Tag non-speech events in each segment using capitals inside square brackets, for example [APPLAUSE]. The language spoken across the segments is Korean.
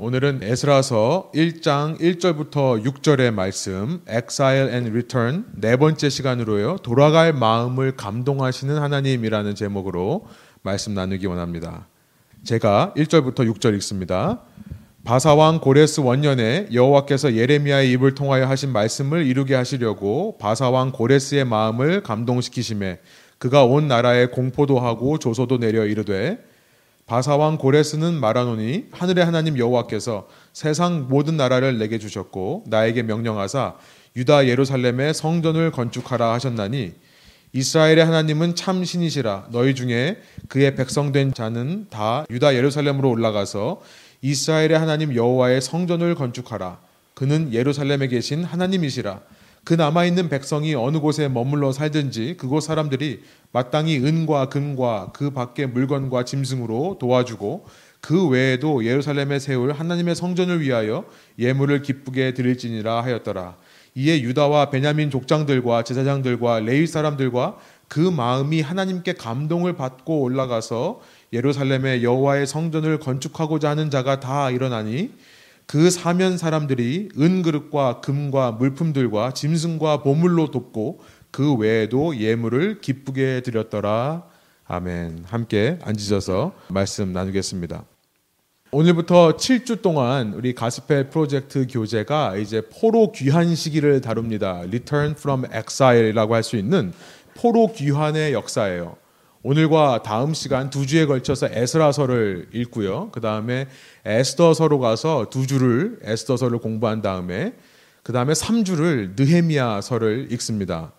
오늘은 에스라서 1장 1절부터 6절의 말씀 Exile and Return 네 번째 시간으로요. 돌아갈 마음을 감동하시는 하나님이라는 제목으로 말씀 나누기 원합니다. 제가 1절부터 6절 읽습니다. 바사왕 고레스 원년에 여호와께서 예레미야의 입을 통하여 하신 말씀을 이루게 하시려고 바사왕 고레스의 마음을 감동시키심에 그가 온 나라에 공포도 하고 조소도 내려 이르되 바사왕 고레스는 말하노니 하늘의 하나님 여호와께서 세상 모든 나라를 내게 주셨고 나에게 명령하사 유다 예루살렘에 성전을 건축하라 하셨나니 이스라엘의 하나님은 참 신이시라. 너희 중에 그의 백성된 자는 다 유다 예루살렘으로 올라가서 이스라엘의 하나님 여호와의 성전을 건축하라. 그는 예루살렘에 계신 하나님이시라. 그 남아 있는 백성이 어느 곳에 머물러 살든지 그곳 사람들이 마땅히 은과 금과 그 밖의 물건과 짐승으로 도와주고 그 외에도 예루살렘에 세울 하나님의 성전을 위하여 예물을 기쁘게 드릴지니라 하였더라. 이에 유다와 베냐민 족장들과 제사장들과 레위 사람들과 그 마음이 하나님께 감동을 받고 올라가서 예루살렘에 여호와의 성전을 건축하고자 하는 자가 다 일어나니 그 사면 사람들이 은 그릇과 금과 물품들과 짐승과 보물로 돕고 그 외에도 예물을 기쁘게 드렸더라. 아멘. 함께 앉으셔서 말씀 나누겠습니다. 오늘부터 7주 동안 우리 가스펠 프로젝트 교재가 이제 포로 귀환 시기를 다룹니다. Return from Exile이라고 할 수 있는 포로 귀환의 역사예요. 오늘과 다음 시간 두 주에 걸쳐서 에스라서를 읽고요. 그 다음에 에스더서로 가서 두 주를 에스더서를 공부한 다음에 그 다음에 3주를 느헤미야서를 읽습니다.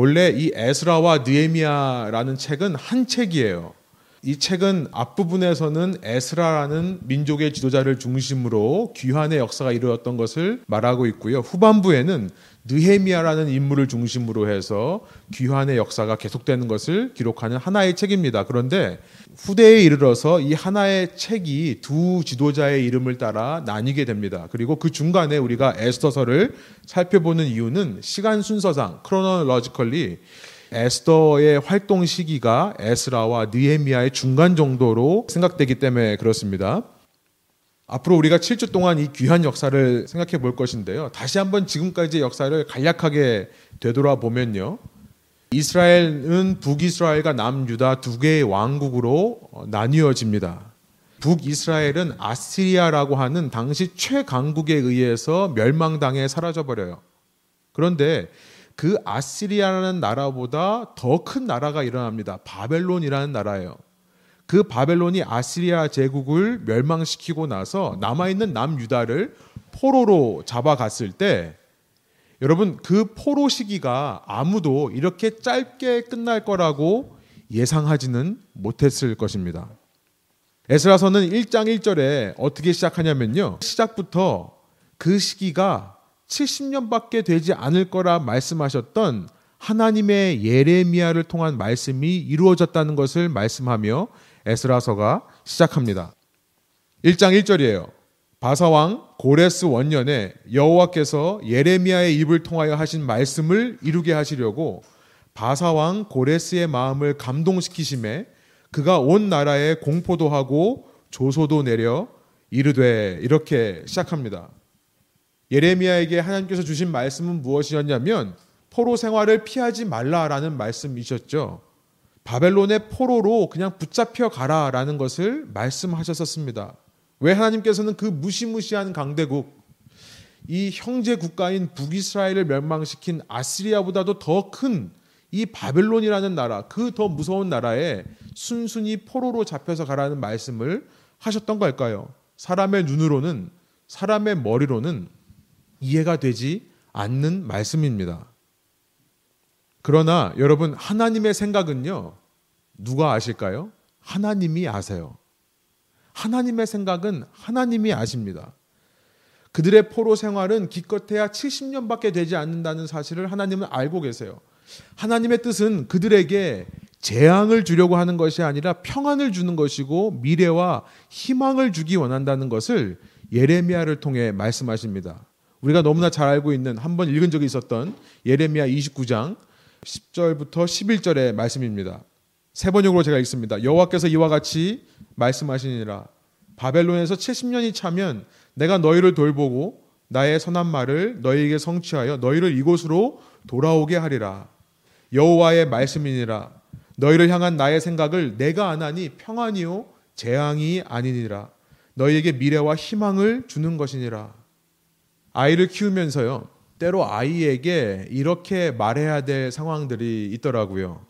본래 이 에스라와 느헤미야라는 책은 한 책이에요. 이 책은 앞부분에서는 에스라라는 민족의 지도자를 중심으로 귀환의 역사가 이루어졌던 것을 말하고 있고요. 후반부에는 느헤미야라는 인물을 중심으로 해서 귀환의 역사가 계속되는 것을 기록하는 하나의 책입니다. 그런데 후대에 이르러서 이 하나의 책이 두 지도자의 이름을 따라 나뉘게 됩니다. 그리고 그 중간에 우리가 에스더서를 살펴보는 이유는 시간 순서상 크로노로지컬리 에스더의 활동 시기가 에스라와 느헤미야의 중간 정도로 생각되기 때문에 그렇습니다. 앞으로 우리가 7주 동안 이 귀한 역사를 생각해 볼 것인데요. 다시 한번 지금까지의 역사를 간략하게 되돌아보면요. 이스라엘은 북이스라엘과 남유다 두 개의 왕국으로 나뉘어집니다. 북이스라엘은 아시리아라고 하는 당시 최강국에 의해서 멸망당해 사라져버려요. 그런데 그 아시리아라는 나라보다 더 큰 나라가 일어납니다. 바벨론이라는 나라예요. 그 바벨론이 아시리아 제국을 멸망시키고 나서 남아있는 남유다를 포로로 잡아갔을 때 여러분 그 포로 시기가 아무도 이렇게 짧게 끝날 거라고 예상하지는 못했을 것입니다. 에스라서는 1장 1절에 어떻게 시작하냐면요. 시작부터 그 시기가 70년밖에 되지 않을 거라 말씀하셨던 하나님의 예레미야를 통한 말씀이 이루어졌다는 것을 말씀하며 에스라서가 시작합니다. 1장 1절이에요. 바사왕 고레스 원년에 여호와께서 예레미야의 입을 통하여 하신 말씀을 이루게 하시려고 바사왕 고레스의 마음을 감동시키심에 그가 온 나라에 공포도 하고 조소도 내려 이르되 이렇게 시작합니다. 예레미야에게 하나님께서 주신 말씀은 무엇이었냐면 포로 생활을 피하지 말라라는 말씀이셨죠. 바벨론의 포로로 그냥 붙잡혀 가라라는 것을 말씀하셨었습니다. 왜 하나님께서는 그 무시무시한 강대국, 이 형제 국가인 북이스라엘을 멸망시킨 아시리아보다도 더 큰 이 바벨론이라는 나라, 그 더 무서운 나라에 순순히 포로로 잡혀서 가라는 말씀을 하셨던 걸까요? 사람의 눈으로는, 사람의 머리로는 이해가 되지 않는 말씀입니다. 그러나 여러분, 하나님의 생각은요, 누가 아실까요? 하나님이 아세요. 하나님의 생각은 하나님이 아십니다. 그들의 포로 생활은 기껏해야 70년밖에 되지 않는다는 사실을 하나님은 알고 계세요. 하나님의 뜻은 그들에게 재앙을 주려고 하는 것이 아니라 평안을 주는 것이고 미래와 희망을 주기 원한다는 것을 예레미야를 통해 말씀하십니다. 우리가 너무나 잘 알고 있는 한 번 읽은 적이 있었던 예레미야 29장 10절부터 11절의 말씀입니다. 세 번역으로 제가 읽습니다. 여호와께서 이와 같이 말씀하시니라 바벨론에서 70년이 차면 내가 너희를 돌보고 나의 선한 말을 너희에게 성취하여 너희를 이곳으로 돌아오게 하리라. 여호와의 말씀이니라. 너희를 향한 나의 생각을 내가 안하니 평안이요 재앙이 아니니라. 너희에게 미래와 희망을 주는 것이니라. 아이를 키우면서요. 때로 아이에게 이렇게 말해야 될 상황들이 있더라고요.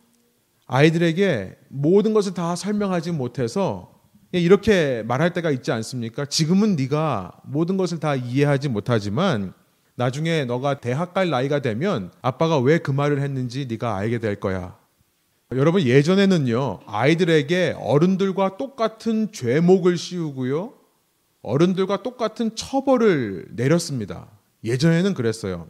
아이들에게 모든 것을 다 설명하지 못해서 이렇게 말할 때가 있지 않습니까? 지금은 네가 모든 것을 다 이해하지 못하지만 나중에 너가 대학 갈 나이가 되면 아빠가 왜 그 말을 했는지 네가 알게 될 거야. 여러분 예전에는요 아이들에게 어른들과 똑같은 죄목을 씌우고요 어른들과 똑같은 처벌을 내렸습니다. 예전에는 그랬어요.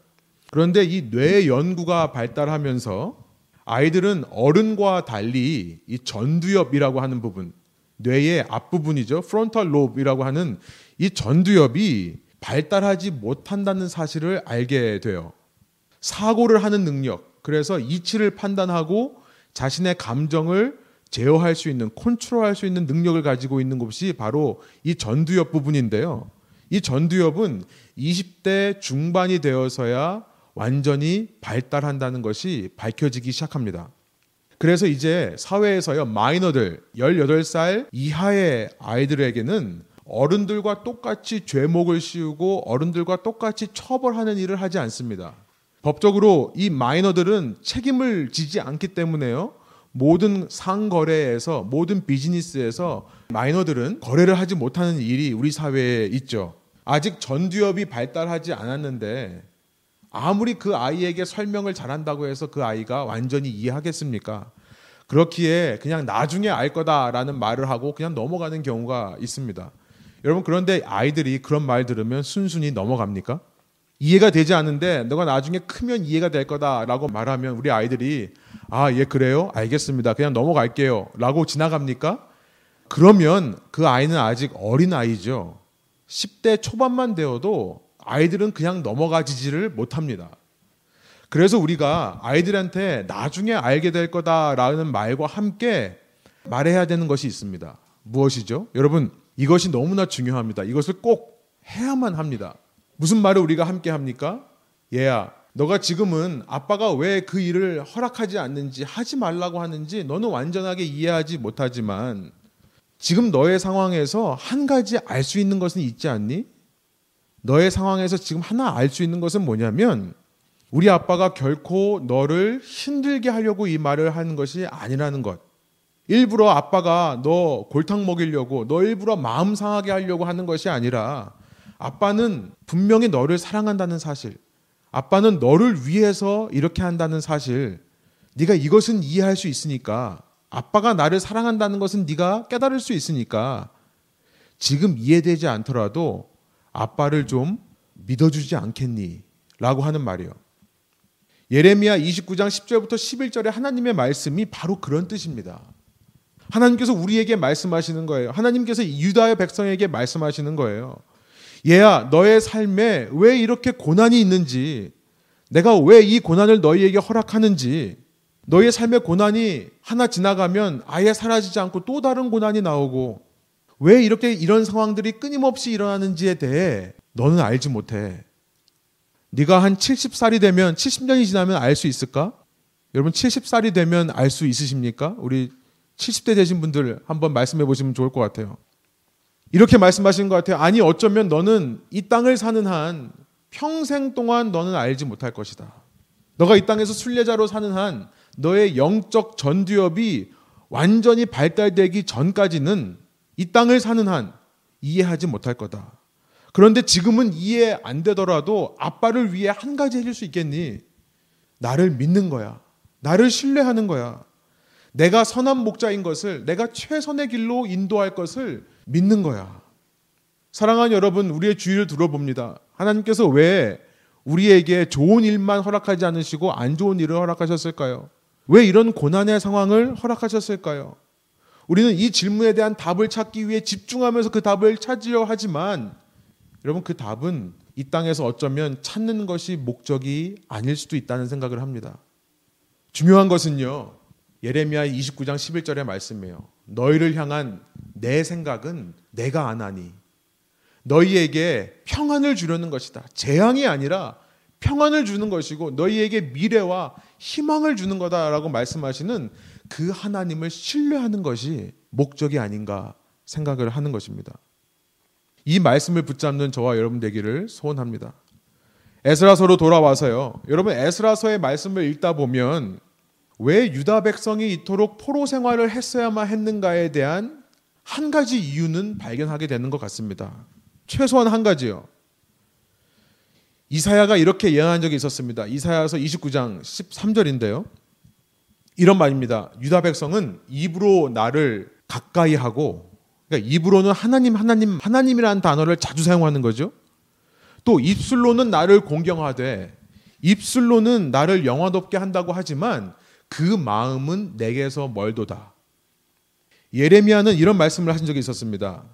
그런데 이 뇌 연구가 발달하면서 아이들은 어른과 달리 이 전두엽이라고 하는 부분, 뇌의 앞부분이죠. 프론탈 롭이라고 하는 이 전두엽이 발달하지 못한다는 사실을 알게 돼요. 사고를 하는 능력, 그래서 이치를 판단하고 자신의 감정을 제어할 수 있는, 컨트롤할 수 있는 능력을 가지고 있는 것이 바로 이 전두엽 부분인데요. 이 전두엽은 20대 중반이 되어서야 완전히 발달한다는 것이 밝혀지기 시작합니다. 그래서 이제 사회에서요, 마이너들, 18살 이하의 아이들에게는 어른들과 똑같이 죄목을 씌우고 어른들과 똑같이 처벌하는 일을 하지 않습니다. 법적으로 이 마이너들은 책임을 지지 않기 때문에요. 모든 상거래에서 모든 비즈니스에서 마이너들은 거래를 하지 못하는 일이 우리 사회에 있죠. 아직 전두엽이 발달하지 않았는데 아무리 그 아이에게 설명을 잘한다고 해서 그 아이가 완전히 이해하겠습니까? 그렇기에 그냥 나중에 알 거다라는 말을 하고 그냥 넘어가는 경우가 있습니다. 여러분 그런데 아이들이 그런 말 들으면 순순히 넘어갑니까? 이해가 되지 않는데 너가 나중에 크면 이해가 될 거다라고 말하면 우리 아이들이 아, 예 그래요? 알겠습니다. 그냥 넘어갈게요 라고 지나갑니까? 그러면 그 아이는 아직 어린 아이죠. 10대 초반만 되어도 아이들은 그냥 넘어가지지를 못합니다. 그래서 우리가 아이들한테 나중에 알게 될 거다라는 말과 함께 말해야 되는 것이 있습니다. 무엇이죠? 여러분, 이것이 너무나 중요합니다. 이것을 꼭 해야만 합니다. 무슨 말을 우리가 함께 합니까? 얘야, 너가 지금은 아빠가 왜 그 일을 허락하지 않는지 하지 말라고 하는지 너는 완전하게 이해하지 못하지만 지금 너의 상황에서 한 가지 알 수 있는 것은 있지 않니? 너의 상황에서 지금 하나 알 수 있는 것은 뭐냐면 우리 아빠가 결코 너를 힘들게 하려고 이 말을 하는 것이 아니라는 것. 일부러 아빠가 너 골탕 먹이려고 너 일부러 마음 상하게 하려고 하는 것이 아니라 아빠는 분명히 너를 사랑한다는 사실. 아빠는 너를 위해서 이렇게 한다는 사실. 네가 이것은 이해할 수 있으니까 아빠가 나를 사랑한다는 것은 네가 깨달을 수 있으니까 지금 이해되지 않더라도 아빠를 좀 믿어주지 않겠니? 라고 하는 말이에요. 예레미야 29장 10절부터 11절의 하나님의 말씀이 바로 그런 뜻입니다. 하나님께서 우리에게 말씀하시는 거예요. 하나님께서 유다의 백성에게 말씀하시는 거예요. 얘야, 너의 삶에 왜 이렇게 고난이 있는지, 내가 왜 이 고난을 너희에게 허락하는지, 너의 삶의 고난이 하나 지나가면 아예 사라지지 않고 또 다른 고난이 나오고, 왜 이렇게 이런 상황들이 끊임없이 일어나는지에 대해 너는 알지 못해. 네가 한 70살이 되면 70년이 지나면 알 수 있을까? 여러분 70살이 되면 알 수 있으십니까? 우리 70대 되신 분들 한번 말씀해 보시면 좋을 것 같아요. 이렇게 말씀하시는 것 같아요. 아니 어쩌면 너는 이 땅을 사는 한 평생 동안 너는 알지 못할 것이다. 너가 이 땅에서 순례자로 사는 한 너의 영적 전두엽이 완전히 발달되기 전까지는 이 땅을 사는 한 이해하지 못할 거다. 그런데 지금은 이해 안 되더라도 아빠를 위해 한 가지 해줄 수 있겠니? 나를 믿는 거야. 나를 신뢰하는 거야. 내가 선한 목자인 것을, 내가 최선의 길로 인도할 것을 믿는 거야. 사랑하는 여러분, 우리의 주의를 들어봅니다. 하나님께서 왜 우리에게 좋은 일만 허락하지 않으시고 안 좋은 일을 허락하셨을까요? 왜 이런 고난의 상황을 허락하셨을까요? 우리는 이 질문에 대한 답을 찾기 위해 집중하면서 그 답을 찾으려 하지만 여러분 그 답은 이 땅에서 어쩌면 찾는 것이 목적이 아닐 수도 있다는 생각을 합니다. 중요한 것은요. 예레미야 29장 11절의 말씀이에요. 너희를 향한 내 생각은 내가 안 하니 너희에게 평안을 주려는 것이다. 재앙이 아니라 평안을 주는 것이고 너희에게 미래와 희망을 주는 거다라고 말씀하시는 그 하나님을 신뢰하는 것이 목적이 아닌가 생각을 하는 것입니다. 이 말씀을 붙잡는 저와 여러분 되기를 소원합니다. 에스라서로 돌아와서요. 여러분 에스라서의 말씀을 읽다 보면 왜 유다 백성이 이토록 포로 생활을 했어야만 했는가에 대한 한 가지 이유는 발견하게 되는 것 같습니다. 최소한 한 가지요. 이사야가 이렇게 예언한 적이 있었습니다. 이사야서 29장 13절인데요. 이런 말입니다. 유다 백성은 입으로 나를 가까이 하고 그러니까 입으로는 하나님 하나님 하나님이라는 단어를 자주 사용하는 거죠. 또 입술로는 나를 공경하되 입술로는 나를 영화롭게 한다고 하지만 그 마음은 내게서 멀도다. 예레미야는 이런 말씀을 하신 적이 있었습니다.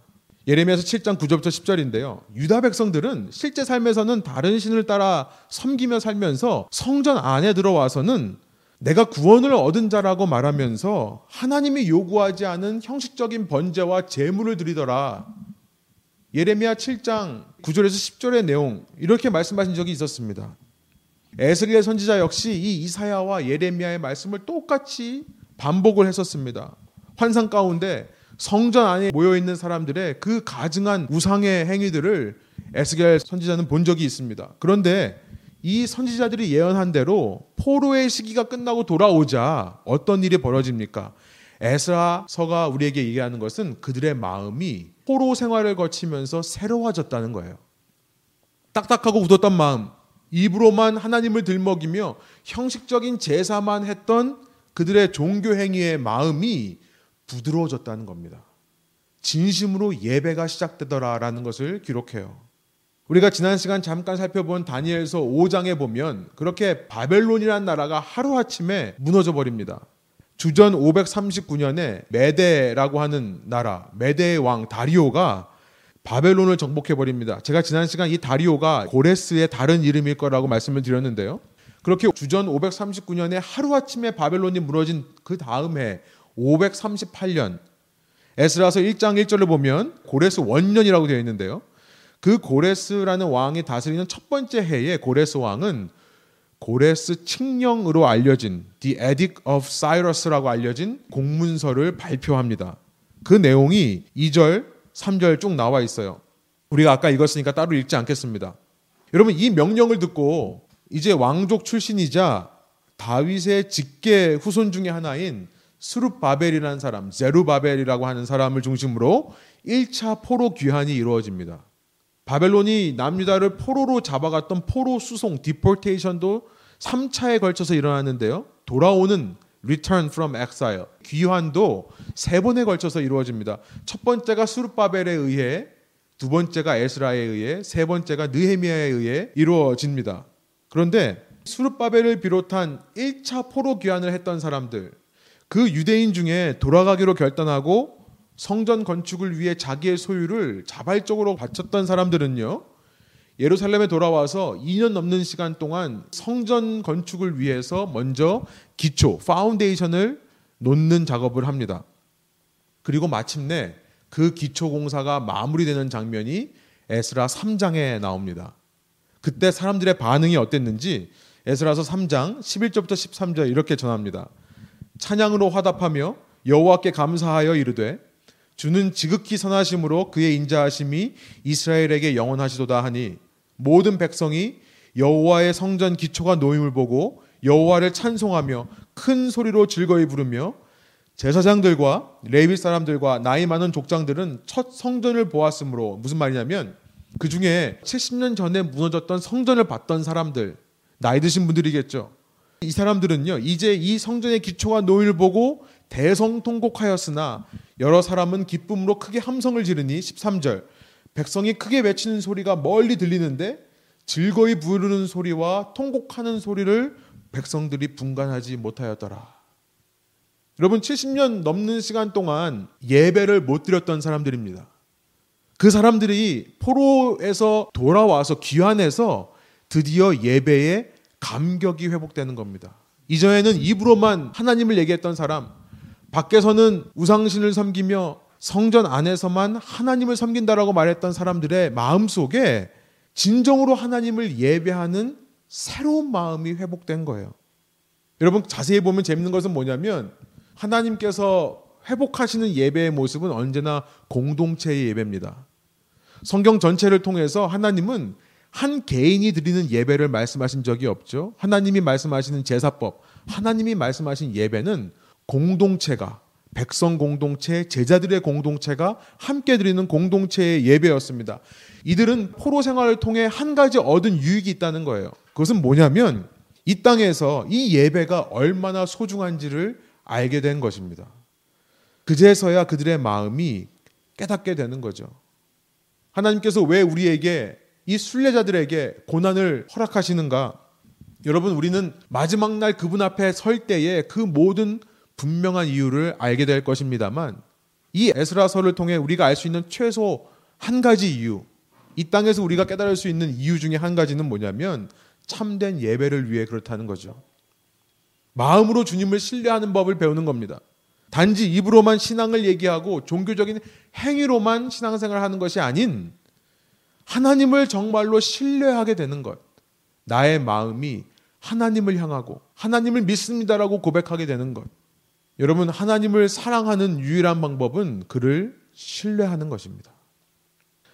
예레미야서 7장 9절부터 10절인데요. 유다 백성들은 실제 삶에서는 다른 신을 따라 섬기며 살면서 성전 안에 들어와서는 내가 구원을 얻은 자라고 말하면서 하나님이 요구하지 않은 형식적인 번제와 제물을 드리더라. 예레미야 7장 9절에서 10절의 내용 이렇게 말씀하신 적이 있었습니다. 에스겔 선지자 역시 이 이사야와 예레미야의 말씀을 똑같이 반복을 했었습니다. 환상 가운데 성전 안에 모여 있는 사람들의 그 가증한 우상의 행위들을 에스겔 선지자는 본 적이 있습니다. 그런데 이 선지자들이 예언한 대로 포로의 시기가 끝나고 돌아오자 어떤 일이 벌어집니까? 에스라서가 우리에게 얘기하는 것은 그들의 마음이 포로 생활을 거치면서 새로워졌다는 거예요. 딱딱하고 굳었던 마음, 입으로만 하나님을 들먹이며 형식적인 제사만 했던 그들의 종교 행위의 마음이 부드러워졌다는 겁니다. 진심으로 예배가 시작되더라라는 것을 기록해요. 우리가 지난 시간 잠깐 살펴본 다니엘서 5장에 보면 그렇게 바벨론이라는 나라가 하루아침에 무너져 버립니다. 주전 539년에 메데라고 하는 나라, 메데의 왕 다리오가 바벨론을 정복해 버립니다. 제가 지난 시간 이 다리오가 고레스의 다른 이름일 거라고 말씀을 드렸는데요. 그렇게 주전 539년에 하루아침에 바벨론이 무너진 그 다음 해 538년 에스라서 1장 1절을 보면 고레스 원년이라고 되어 있는데요. 그 고레스라는 왕이 다스리는 첫 번째 해에 고레스 왕은 고레스 칙령으로 알려진 The Edict of Cyrus라고 알려진 공문서를 발표합니다. 그 내용이 2절, 3절 쭉 나와 있어요. 우리가 아까 읽었으니까 따로 읽지 않겠습니다. 여러분 이 명령을 듣고 이제 왕족 출신이자 다윗의 직계 후손 중의 하나인 스룹바벨이라는 사람, 제루바벨이라고 하는 사람을 중심으로 1차 포로 귀환이 이루어집니다. 바벨론이 남유다를 포로로 잡아갔던 포로 수송, 디폴테이션도 3차에 걸쳐서 일어났는데요. 돌아오는 return from exile, 귀환도 세 번에 걸쳐서 이루어집니다. 첫 번째가 수르바벨에 의해, 두 번째가 에스라에 의해, 세 번째가 느헤미야에 의해 이루어집니다. 그런데 수르바벨을 비롯한 1차 포로 귀환을 했던 사람들, 그 유대인 중에 돌아가기로 결단하고 성전 건축을 위해 자기의 소유를 자발적으로 바쳤던 사람들은요. 예루살렘에 돌아와서 2년 넘는 시간 동안 성전 건축을 위해서 먼저 기초, foundation을 놓는 작업을 합니다. 그리고 마침내 그 기초 공사가 마무리되는 장면이 에스라 3장에 나옵니다. 그때 사람들의 반응이 어땠는지 에스라서 3장 11절부터 13절 이렇게 전합니다. 찬양으로 화답하며 여호와께 감사하여 이르되 주는 지극히 선하심으로 그의 인자하심이 이스라엘에게 영원하시도다 하니 모든 백성이 여호와의 성전 기초가 놓임을 보고 여호와를 찬송하며 큰 소리로 즐거이 부르며 제사장들과 레위 사람들과 나이 많은 족장들은 첫 성전을 보았으므로 무슨 말이냐면 그 중에 70년 전에 무너졌던 성전을 봤던 사람들 나이 드신 분들이겠죠. 이 사람들은요, 이제 이 성전의 기초가 노일 보고 대성통곡하였으나 여러 사람은 기쁨으로 크게 함성을 지르니 13절 백성이 크게 외치는 소리가 멀리 들리는데 즐거이 부르는 소리와 통곡하는 소리를 백성들이 분간하지 못하였더라. 여러분 70년 넘는 시간 동안 예배를 못 드렸던 사람들입니다. 그 사람들이 포로에서 돌아와서 귀환해서 드디어 예배에 감격이 회복되는 겁니다. 이전에는 입으로만 하나님을 얘기했던 사람, 밖에서는 우상신을 섬기며 성전 안에서만 하나님을 섬긴다라고 말했던 사람들의 마음 속에 진정으로 하나님을 예배하는 새로운 마음이 회복된 거예요. 여러분 자세히 보면 재밌는 것은 뭐냐면 하나님께서 회복하시는 예배의 모습은 언제나 공동체의 예배입니다. 성경 전체를 통해서 하나님은 한 개인이 드리는 예배를 말씀하신 적이 없죠. 하나님이 말씀하시는 제사법, 하나님이 말씀하신 예배는 공동체가 백성 공동체, 제자들의 공동체가 함께 드리는 공동체의 예배였습니다. 이들은 포로 생활을 통해 한 가지 얻은 유익이 있다는 거예요. 그것은 뭐냐면 이 땅에서 이 예배가 얼마나 소중한지를 알게 된 것입니다. 그제서야 그들의 마음이 깨닫게 되는 거죠. 하나님께서 왜 우리에게 이 순례자들에게 고난을 허락하시는가? 여러분 우리는 마지막 날 그분 앞에 설 때에 그 모든 분명한 이유를 알게 될 것입니다만 이 에스라서를 통해 우리가 알 수 있는 최소 한 가지 이유, 이 땅에서 우리가 깨달을 수 있는 이유 중에 한 가지는 뭐냐면 참된 예배를 위해 그렇다는 거죠. 마음으로 주님을 신뢰하는 법을 배우는 겁니다. 단지 입으로만 신앙을 얘기하고 종교적인 행위로만 신앙생활을 하는 것이 아닌 하나님을 정말로 신뢰하게 되는 것. 나의 마음이 하나님을 향하고 하나님을 믿습니다라고 고백하게 되는 것. 여러분, 하나님을 사랑하는 유일한 방법은 그를 신뢰하는 것입니다.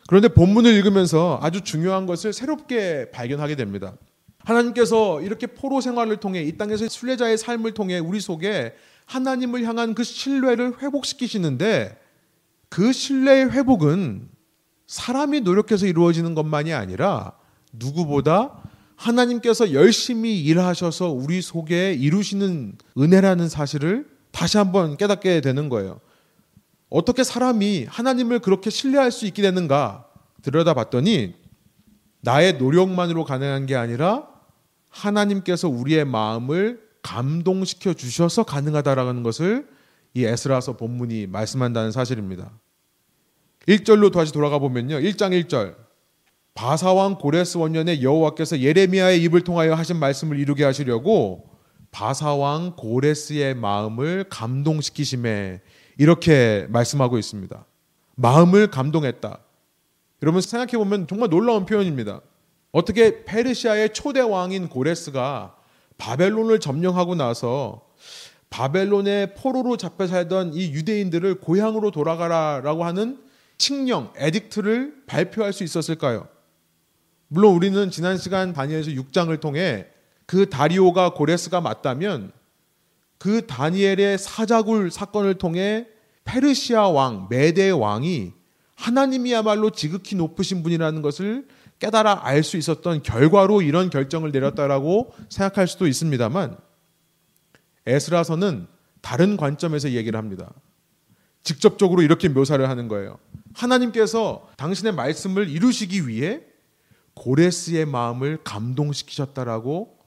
그런데 본문을 읽으면서 아주 중요한 것을 새롭게 발견하게 됩니다. 하나님께서 이렇게 포로 생활을 통해 이 땅에서 순례자의 삶을 통해 우리 속에 하나님을 향한 그 신뢰를 회복시키시는데 그 신뢰의 회복은 사람이 노력해서 이루어지는 것만이 아니라 누구보다 하나님께서 열심히 일하셔서 우리 속에 이루시는 은혜라는 사실을 다시 한번 깨닫게 되는 거예요. 어떻게 사람이 하나님을 그렇게 신뢰할 수 있게 되는가 들여다 봤더니 나의 노력만으로 가능한 게 아니라 하나님께서 우리의 마음을 감동시켜 주셔서 가능하다라는 것을 이 에스라서 본문이 말씀한다는 사실입니다. 1절로 다시 돌아가 보면요. 1장 1절. 바사왕 고레스 원년에 여호와께서 예레미야의 입을 통하여 하신 말씀을 이루게 하시려고 바사왕 고레스의 마음을 감동시키심에 이렇게 말씀하고 있습니다. 마음을 감동했다. 여러분 생각해 보면 정말 놀라운 표현입니다. 어떻게 페르시아의 초대 왕인 고레스가 바벨론을 점령하고 나서 바벨론의 포로로 잡혀 살던 이 유대인들을 고향으로 돌아가라라고 하는 칙령, 에딕트를 발표할 수 있었을까요? 물론 우리는 지난 시간 다니엘서 6장을 통해 그 다리오가 고레스가 맞다면 그 다니엘의 사자굴 사건을 통해 페르시아 왕, 메대 왕이 하나님이야말로 지극히 높으신 분이라는 것을 깨달아 알 수 있었던 결과로 이런 결정을 내렸다라고 생각할 수도 있습니다만 에스라서는 다른 관점에서 얘기를 합니다. 직접적으로 이렇게 묘사를 하는 거예요. 하나님께서 당신의 말씀을 이루시기 위해 고레스의 마음을 감동시키셨다라고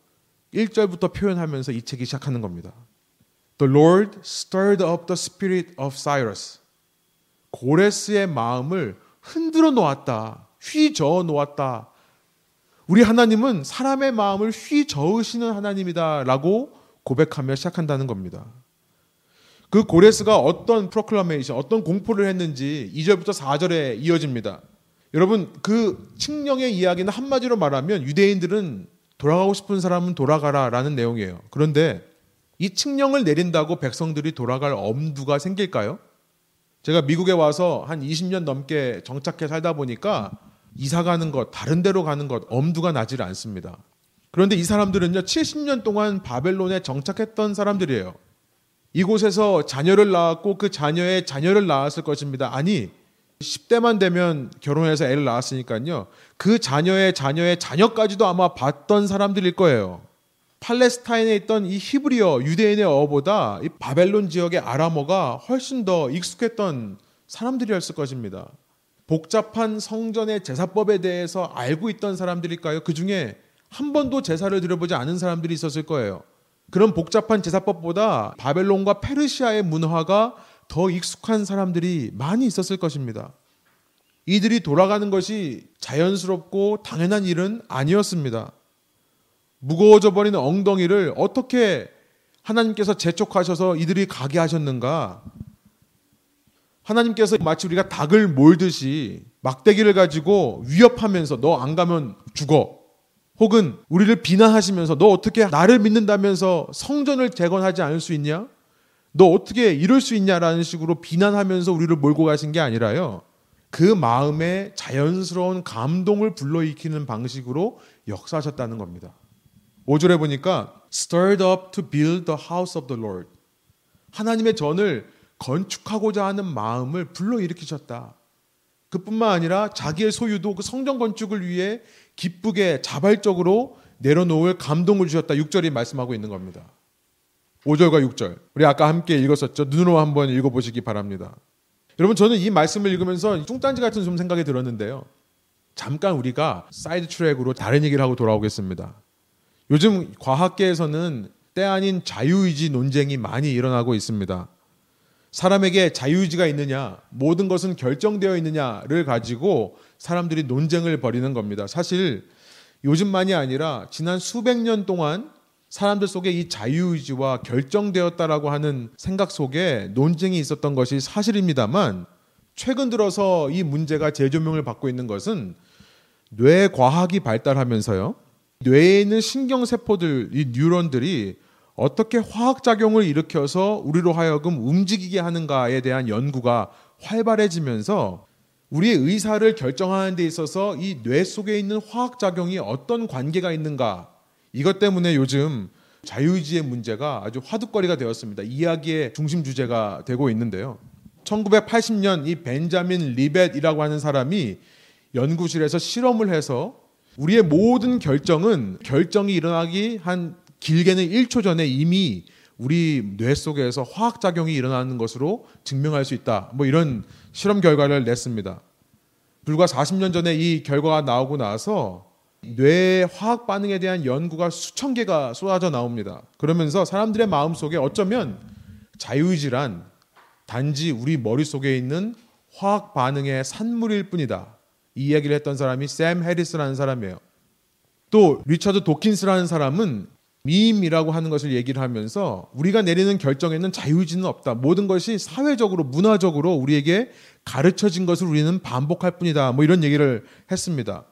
1절부터 표현하면서 이 책이 시작하는 겁니다. The Lord stirred up the spirit of Cyrus. 고레스의 마음을 흔들어 놓았다. 휘저어 놓았다. 우리 하나님은 사람의 마음을 휘저으시는 하나님이다라고 고백하며 시작한다는 겁니다. 그 고레스가 어떤 프로클라메이션, 어떤 공포를 했는지 2절부터 4절에 이어집니다. 여러분, 그 칙령의 이야기는 한마디로 말하면 유대인들은 돌아가고 싶은 사람은 돌아가라 라는 내용이에요. 그런데 이 칙령을 내린다고 백성들이 돌아갈 엄두가 생길까요? 제가 미국에 와서 한 20년 넘게 정착해 살다 보니까 이사 가는 것, 다른 데로 가는 것 엄두가 나질 않습니다. 그런데 이 사람들은요, 70년 동안 바벨론에 정착했던 사람들이에요. 이곳에서 자녀를 낳았고 그 자녀의 자녀를 낳았을 것입니다. 아니, 10대만 되면 결혼해서 애를 낳았으니까요. 그 자녀의 자녀의 자녀까지도 아마 봤던 사람들일 거예요. 팔레스타인에 있던 이 히브리어 유대인의 어보다 이 바벨론 지역의 아람어가 훨씬 더 익숙했던 사람들이었을 것입니다. 복잡한 성전의 제사법에 대해서 알고 있던 사람들일까요? 그 중에 한 번도 제사를 드려보지 않은 사람들이 있었을 거예요. 그런 복잡한 제사법보다 바벨론과 페르시아의 문화가 더 익숙한 사람들이 많이 있었을 것입니다. 이들이 돌아가는 것이 자연스럽고 당연한 일은 아니었습니다. 무거워져 버리는 엉덩이를 어떻게 하나님께서 재촉하셔서 이들이 가게 하셨는가? 하나님께서 마치 우리가 닭을 몰듯이 막대기를 가지고 위협하면서 너 안 가면 죽어. 혹은 우리를 비난하시면서 너 어떻게 나를 믿는다면서 성전을 재건하지 않을 수 있냐? 너 어떻게 이럴 수 있냐라는 식으로 비난하면서 우리를 몰고 가신 게 아니라요. 그 마음에 자연스러운 감동을 불러일으키는 방식으로 역사하셨다는 겁니다. 5절에 보니까 stirred up to build the house of the Lord. 하나님의 전을 건축하고자 하는 마음을 불러일으키셨다. 그뿐만 아니라 자기의 소유도 그 성전 건축을 위해 기쁘게 자발적으로 내려놓을 감동을 주셨다. 6절이 말씀하고 있는 겁니다. 5절과 6절. 우리 아까 함께 읽었었죠. 눈으로 한번 읽어보시기 바랍니다. 여러분 저는 이 말씀을 읽으면서 뚱딴지 같은 좀 생각이 들었는데요. 잠깐 우리가 side track으로 다른 얘기를 하고 돌아오겠습니다. 요즘 과학계에서는 때 아닌 자유의지 논쟁이 많이 일어나고 있습니다. 사람에게 자유의지가 있느냐, 모든 것은 결정되어 있느냐를 가지고 사람들이 논쟁을 벌이는 겁니다. 사실 요즘만이 아니라 지난 수백 년 동안 사람들 속에 이 자유의지와 결정되었다라고 하는 생각 속에 논쟁이 있었던 것이 사실입니다만 최근 들어서 이 문제가 재조명을 받고 있는 것은 뇌 과학이 발달하면서요. 뇌에 있는 신경세포들, 이 뉴런들이 어떻게 화학작용을 일으켜서 우리로 하여금 움직이게 하는가에 대한 연구가 활발해지면서 우리의 의사를 결정하는 데 있어서 이 뇌 속에 있는 화학작용이 어떤 관계가 있는가 이것 때문에 요즘 자유의지의 문제가 아주 화두거리가 되었습니다. 이야기의 중심 주제가 되고 있는데요. 1980년 이 벤자민 리벳이라고 하는 사람이 연구실에서 실험을 해서 우리의 모든 결정은 결정이 일어나기 한 길게는 1초 전에 이미 우리 뇌 속에서 화학 작용이 일어나는 것으로 증명할 수 있다. 뭐 이런 실험 결과를 냈습니다. 불과 40년 전에 이 결과가 나오고 나서 뇌 화학 반응에 대한 연구가 수천 개가 쏟아져 나옵니다. 그러면서 사람들의 마음 속에 어쩌면 자유의지란 단지 우리 머릿속에 있는 화학 반응의 산물일 뿐이다. 이 이야기를 했던 사람이 샘 해리스라는 사람이에요. 또 리처드 도킨스라는 사람은 미임이라고 하는 것을 얘기를 하면서 우리가 내리는 결정에는 자유의지는 없다. 모든 것이 사회적으로 문화적으로 우리에게 가르쳐진 것을 우리는 반복할 뿐이다. 뭐 이런 얘기를 했습니다.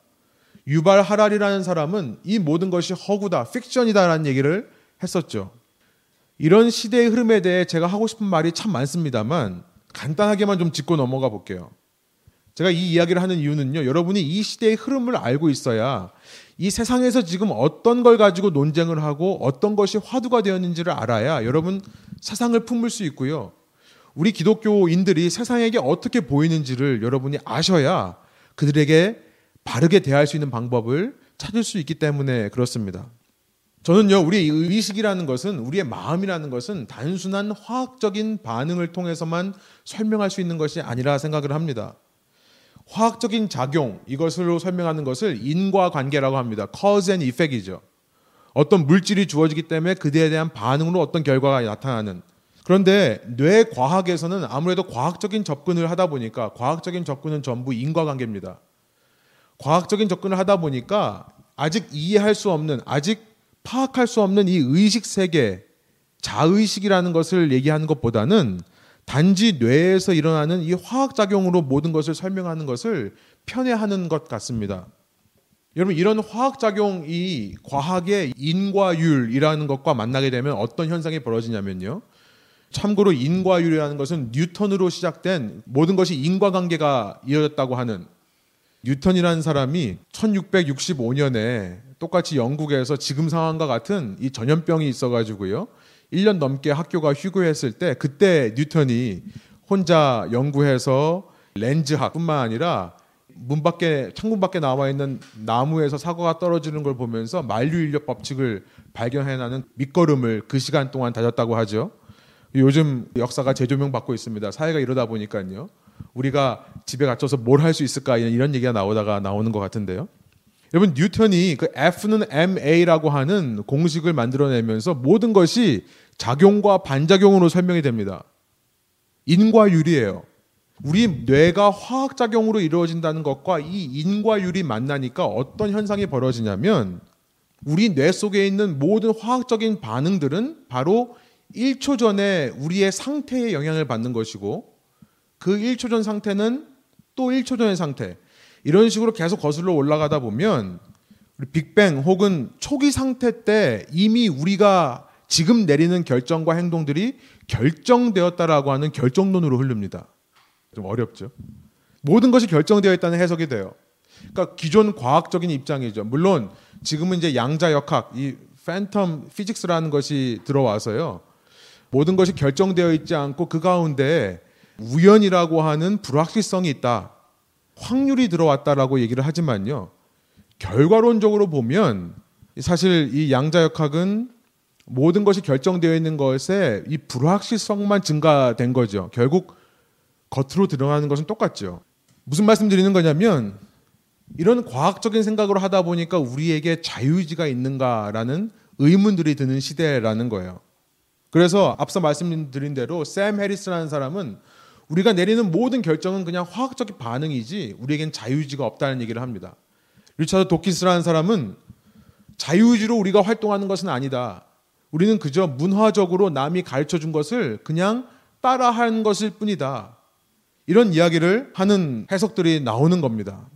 유발 하랄이라는 사람은 이 모든 것이 허구다, 픽션이다라는 얘기를 했었죠. 이런 시대의 흐름에 대해 제가 하고 싶은 말이 참 많습니다만 간단하게만 좀 짚고 넘어가 볼게요. 제가 이 이야기를 하는 이유는요. 여러분이 이 시대의 흐름을 알고 있어야 이 세상에서 지금 어떤 걸 가지고 논쟁을 하고 어떤 것이 화두가 되었는지를 알아야 여러분 세상을 품을 수 있고요. 우리 기독교인들이 세상에게 어떻게 보이는지를 여러분이 아셔야 그들에게 바르게 대할 수 있는 방법을 찾을 수 있기 때문에 그렇습니다. 저는요, 우리 의식이라는 것은, 우리의 마음이라는 것은 단순한 화학적인 반응을 통해서만 설명할 수 있는 것이 아니라 생각을 합니다. 화학적인 작용 이것으로 설명하는 것을 인과 관계라고 합니다. cause and effect이죠. 어떤 물질이 주어지기 때문에 그대에 대한 반응으로 어떤 결과가 나타나는. 그런데 뇌 과학에서는 아무래도 과학적인 접근을 하다 보니까 과학적인 접근은 전부 인과관계입니다. 과학적인 접근을 하다 보니까 아직 이해할 수 없는 아직 파악할 수 없는 이 의식 세계 자의식이라는 것을 얘기하는 것보다는 단지 뇌에서 일어나는 이 화학 작용으로 모든 것을 설명하는 것을 편애하는 것 같습니다. 여러분, 이런 화학 작용이 과학의 인과율이라는 것과 만나게 되면 어떤 현상이 벌어지냐면요. 참고로 인과율이라는 것은 뉴턴으로 시작된 모든 것이 인과관계가 이어졌다고 하는 뉴턴이라는 사람이 1665년에 똑같이 영국에서 지금 상황과 같은 이 전염병이 있어가지고요. 1년 넘게 학교가 휴교했을 때 그때 뉴턴이 혼자 연구해서 렌즈학뿐만 아니라 문 밖에 창문 밖에 나와 있는 나무에서 사과가 떨어지는 걸 보면서 만류 인력 법칙을 발견해내는 밑거름을 그 시간 동안 다졌다고 하죠. 요즘 역사가 재조명 받고 있습니다. 사회가 이러다 보니까요. 우리가 집에 갇혀서 뭘 할 수 있을까 이런 얘기가 나오다가 나오는 것 같은데요. 여러분 뉴턴이 그 F는 ma라고 하는 공식을 만들어내면서 모든 것이 작용과 반작용으로 설명이 됩니다. 인과율이에요. 우리 뇌가 화학작용으로 이루어진다는 것과 이 인과율이 만나니까 어떤 현상이 벌어지냐면 우리 뇌 속에 있는 모든 화학적인 반응들은 바로 1초 전에 우리의 상태에 영향을 받는 것이고 그 1초 전 상태는 또 1초 전의 상태 이런 식으로 계속 거슬러 올라가다 보면 우리 빅뱅 혹은 초기 상태 때 이미 우리가 지금 내리는 결정과 행동들이 결정되었다라고 하는 결정론으로 흐릅니다. 좀 어렵죠. 모든 것이 결정되어 있다는 해석이 돼요. 그러니까 기존 과학적인 입장이죠. 물론 지금은 이제 양자 역학, 이 팬텀 피직스라는 것이 들어와서요. 모든 것이 결정되어 있지 않고 그 가운데 우연이라고 하는 불확실성이 있다. 확률이 들어왔다라고 얘기를 하지만요. 결과론적으로 보면 사실 이 양자역학은 모든 것이 결정되어 있는 것에 이 불확실성만 증가된 거죠. 결국 겉으로 드러나는 것은 똑같죠. 무슨 말씀 드리는 거냐면 이런 과학적인 생각으로 하다 보니까 우리에게 자유의지가 있는가라는 의문들이 드는 시대라는 거예요. 그래서 앞서 말씀드린 대로 샘 해리스라는 사람은 우리가 내리는 모든 결정은 그냥 화학적 반응이지 우리에겐 자유의지가 없다는 얘기를 합니다. 리차드 도키스라는 사람은 자유의지로 우리가 활동하는 것은 아니다. 우리는 그저 문화적으로 남이 가르쳐 준 것을 그냥 따라하는 것일 뿐이다. 이런 이야기를 하는 해석들이 나오는 겁니다.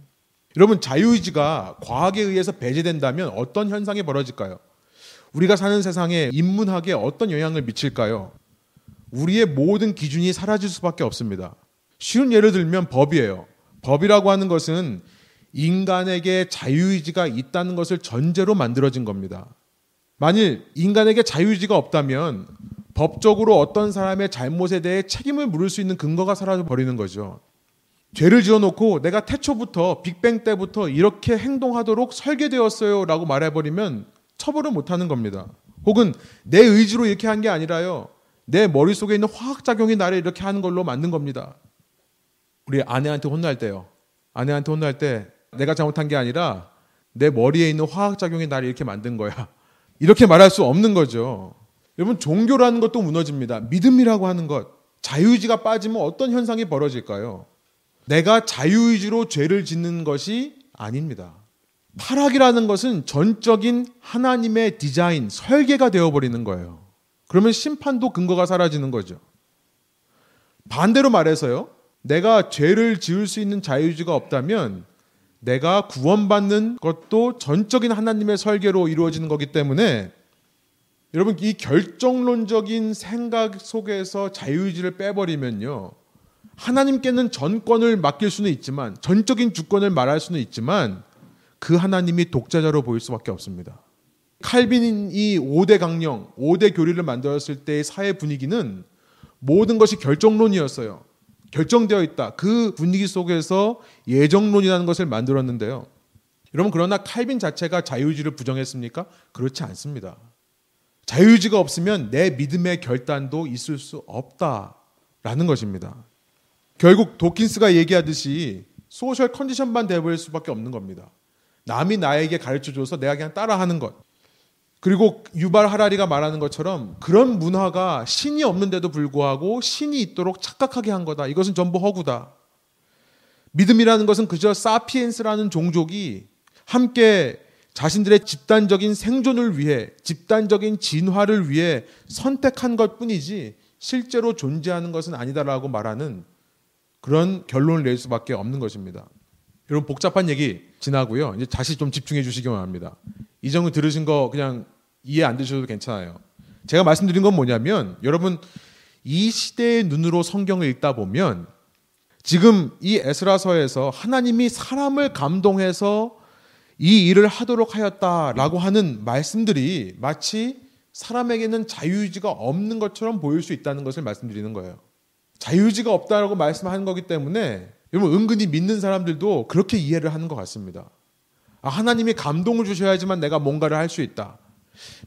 여러분, 자유의지가 과학에 의해서 배제된다면 어떤 현상이 벌어질까요? 우리가 사는 세상에 인문학에 어떤 영향을 미칠까요? 우리의 모든 기준이 사라질 수밖에 없습니다. 쉬운 예를 들면 법이에요. 법이라고 하는 것은 인간에게 자유의지가 있다는 것을 전제로 만들어진 겁니다. 만일 인간에게 자유의지가 없다면 법적으로 어떤 사람의 잘못에 대해 책임을 물을 수 있는 근거가 사라져 버리는 거죠. 죄를 지어놓고 내가 태초부터 빅뱅 때부터 이렇게 행동하도록 설계되었어요 라고 말해버리면 처벌을 못하는 겁니다. 혹은 내 의지로 이렇게 한 게 아니라요. 내 머릿속에 있는 화학작용이 나를 이렇게 하는 걸로 만든 겁니다. 우리 아내한테 혼날 때요. 아내한테 혼날 때 내가 잘못한 게 아니라 내 머리에 있는 화학작용이 나를 이렇게 만든 거야. [LAUGHS] 이렇게 말할 수 없는 거죠. 여러분 종교라는 것도 무너집니다. 믿음이라고 하는 것, 자유의지가 빠지면 어떤 현상이 벌어질까요? 내가 자유의지로 죄를 짓는 것이 아닙니다. 타락이라는 것은 전적인 하나님의 디자인, 설계가 되어버리는 거예요. 그러면 심판도 근거가 사라지는 거죠. 반대로 말해서요. 내가 죄를 지을 수 있는 자유의지가 없다면 내가 구원받는 것도 전적인 하나님의 설계로 이루어지는 거기 때문에 여러분 이 결정론적인 생각 속에서 자유의지를 빼버리면요. 하나님께는 전권을 맡길 수는 있지만 전적인 주권을 말할 수는 있지만 그 하나님이 독자자로 보일 수밖에 없습니다. 칼빈이 5대 강령, 5대 교리를 만들었을 때의 사회 분위기는 모든 것이 결정론이었어요. 결정되어 있다. 그 분위기 속에서 예정론이라는 것을 만들었는데요. 여러분 그러나 칼빈 자체가 자유의지를 부정했습니까? 그렇지 않습니다. 자유의지가 없으면 내 믿음의 결단도 있을 수 없다라는 것입니다. 결국 도킨스가 얘기하듯이 소셜 컨디션만 되어버릴 수밖에 없는 겁니다. 남이 나에게 가르쳐줘서 내가 그냥 따라하는 것. 그리고 유발 하라리가 말하는 것처럼 그런 문화가 신이 없는데도 불구하고 신이 있도록 착각하게 한 거다. 이것은 전부 허구다. 믿음이라는 것은 그저 사피엔스라는 종족이 함께 자신들의 집단적인 생존을 위해 집단적인 진화를 위해 선택한 것 뿐이지 실제로 존재하는 것은 아니다라고 말하는 그런 결론을 낼 수밖에 없는 것입니다. 여러분 복잡한 얘기 지나고요. 이제 다시 좀 집중해 주시기 바랍니다. 이 정도 들으신 거 그냥 이해 안 되셔도 괜찮아요. 제가 말씀드린 건 뭐냐면 여러분 이 시대의 눈으로 성경을 읽다 보면 지금 이 에스라서에서 하나님이 사람을 감동해서 이 일을 하도록 하였다라고 하는 말씀들이 마치 사람에게는 자유의지가 없는 것처럼 보일 수 있다는 것을 말씀드리는 거예요. 자유의지가 없다라고 말씀하는 거기 때문에 여러분 은근히 믿는 사람들도 그렇게 이해를 하는 것 같습니다. 아, 하나님이 감동을 주셔야지만 내가 뭔가를 할 수 있다.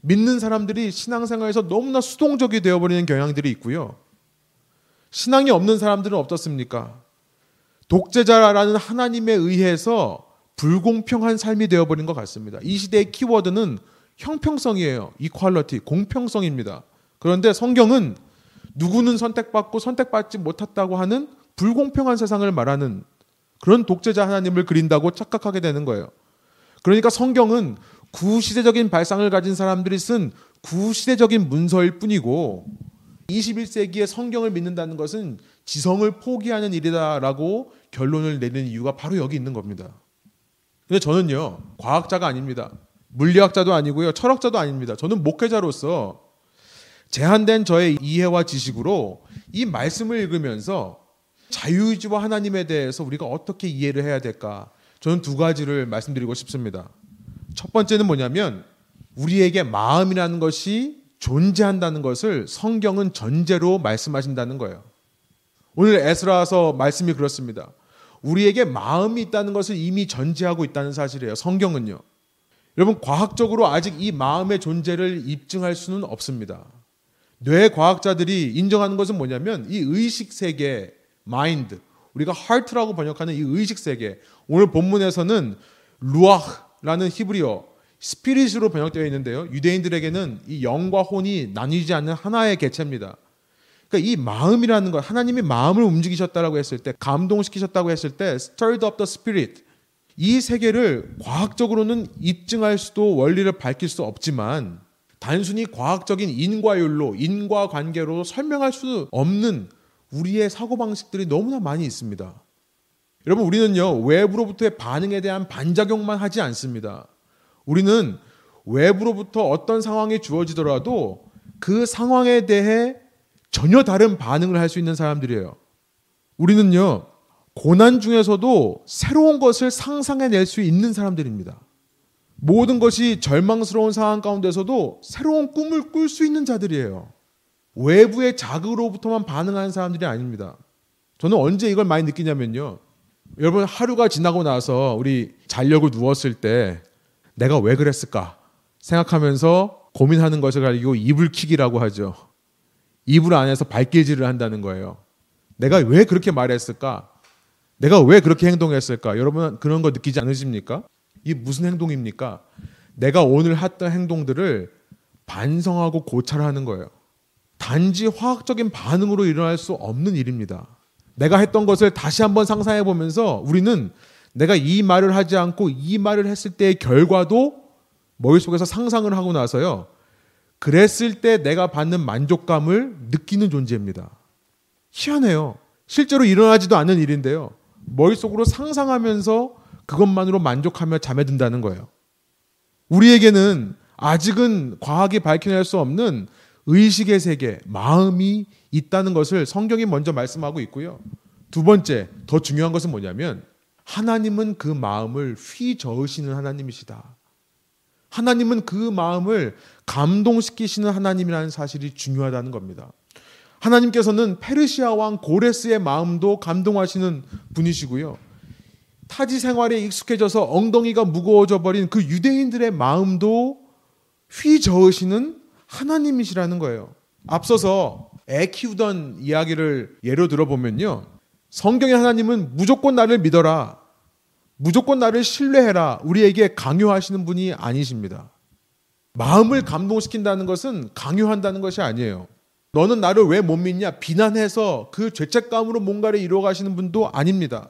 믿는 사람들이 신앙생활에서 너무나 수동적이 되어버리는 경향들이 있고요. 신앙이 없는 사람들은 어떻습니까? 독재자라는 하나님에 의해서 불공평한 삶이 되어버린 것 같습니다. 이 시대의 키워드는 형평성이에요. 이퀄러티, 공평성입니다. 그런데 성경은 누구는 선택받고 선택받지 못했다고 하는 불공평한 세상을 말하는 그런 독재자 하나님을 그린다고 착각하게 되는 거예요. 그러니까 성경은 구시대적인 발상을 가진 사람들이 쓴 구시대적인 문서일 뿐이고 21세기의 성경을 믿는다는 것은 지성을 포기하는 일이다라고 결론을 내는 이유가 바로 여기 있는 겁니다. 근데 저는요, 과학자가 아닙니다. 물리학자도 아니고요, 철학자도 아닙니다. 저는 목회자로서 제한된 저의 이해와 지식으로 이 말씀을 읽으면서 자유의지와 하나님에 대해서 우리가 어떻게 이해를 해야 될까? 저는 두 가지를 말씀드리고 싶습니다. 첫 번째는 뭐냐면 우리에게 마음이라는 것이 존재한다는 것을 성경은 전제로 말씀하신다는 거예요. 오늘 에스라서 말씀이 그렇습니다. 우리에게 마음이 있다는 것을 이미 전제하고 있다는 사실이에요. 성경은요. 여러분 과학적으로 아직 이 마음의 존재를 입증할 수는 없습니다. 뇌 과학자들이 인정하는 것은 뭐냐면 이 의식 세계, 마인드, 우리가 heart라고 번역하는 이 의식 세계. 오늘 본문에서는 루아흐 라는 히브리어 스피릿으로 번역되어 있는데요. 유대인들에게는 이 영과 혼이 나뉘지 않는 하나의 개체입니다. 그러니까 이 마음이라는 것, 하나님이 마음을 움직이셨다라고 했을 때, 감동시키셨다고 했을 때, stirred up the spirit. 이 세계를 과학적으로는 입증할 수도 원리를 밝힐 수 없지만 단순히 과학적인 인과율로 인과관계로 설명할 수 없는 우리의 사고방식들이 너무나 많이 있습니다. 여러분, 우리는요, 외부로부터의 반응에 대한 반작용만 하지 않습니다. 우리는 외부로부터 어떤 상황이 주어지더라도 그 상황에 대해 전혀 다른 반응을 할 수 있는 사람들이에요. 우리는요, 고난 중에서도 새로운 것을 상상해낼 수 있는 사람들입니다. 모든 것이 절망스러운 상황 가운데서도 새로운 꿈을 꿀 수 있는 자들이에요. 외부의 자극으로부터만 반응하는 사람들이 아닙니다. 저는 언제 이걸 많이 느끼냐면요. 여러분 하루가 지나고 나서 우리 자려고 누웠을 때 내가 왜 그랬을까 생각하면서 고민하는 것을 가지고 이불킥이라고 하죠. 이불 안에서 발길질을 한다는 거예요. 내가 왜 그렇게 말했을까? 내가 왜 그렇게 행동했을까? 여러분 그런 거 느끼지 않으십니까? 이 무슨 행동입니까? 내가 오늘 했던 행동들을 반성하고 고찰하는 거예요. 단지 화학적인 반응으로 일어날 수 없는 일입니다. 내가 했던 것을 다시 한번 상상해 보면서 우리는 내가 이 말을 하지 않고 이 말을 했을 때의 결과도 머릿속에서 상상을 하고 나서요. 그랬을 때 내가 받는 만족감을 느끼는 존재입니다. 희한해요. 실제로 일어나지도 않는 일인데요. 머릿속으로 상상하면서 그것만으로 만족하며 잠에 든다는 거예요. 우리에게는 아직은 과학이 밝혀낼 수 없는 의식의 세계, 마음이 있다는 것을 성경이 먼저 말씀하고 있고요. 두 번째, 더 중요한 것은 뭐냐면 하나님은 그 마음을 휘저으시는 하나님이시다. 하나님은 그 마음을 감동시키시는 하나님이라는 사실이 중요하다는 겁니다. 하나님께서는 페르시아 왕 고레스의 마음도 감동하시는 분이시고요. 타지 생활에 익숙해져서 엉덩이가 무거워져 버린 그 유대인들의 마음도 휘저으시는 하나님이시라는 거예요. 앞서서 애 키우던 이야기를 예로 들어보면요. 성경의 하나님은 무조건 나를 믿어라. 무조건 나를 신뢰해라. 우리에게 강요하시는 분이 아니십니다. 마음을 감동시킨다는 것은 강요한다는 것이 아니에요. 너는 나를 왜 못 믿냐? 비난해서 그 죄책감으로 뭔가를 이루어 가시는 분도 아닙니다.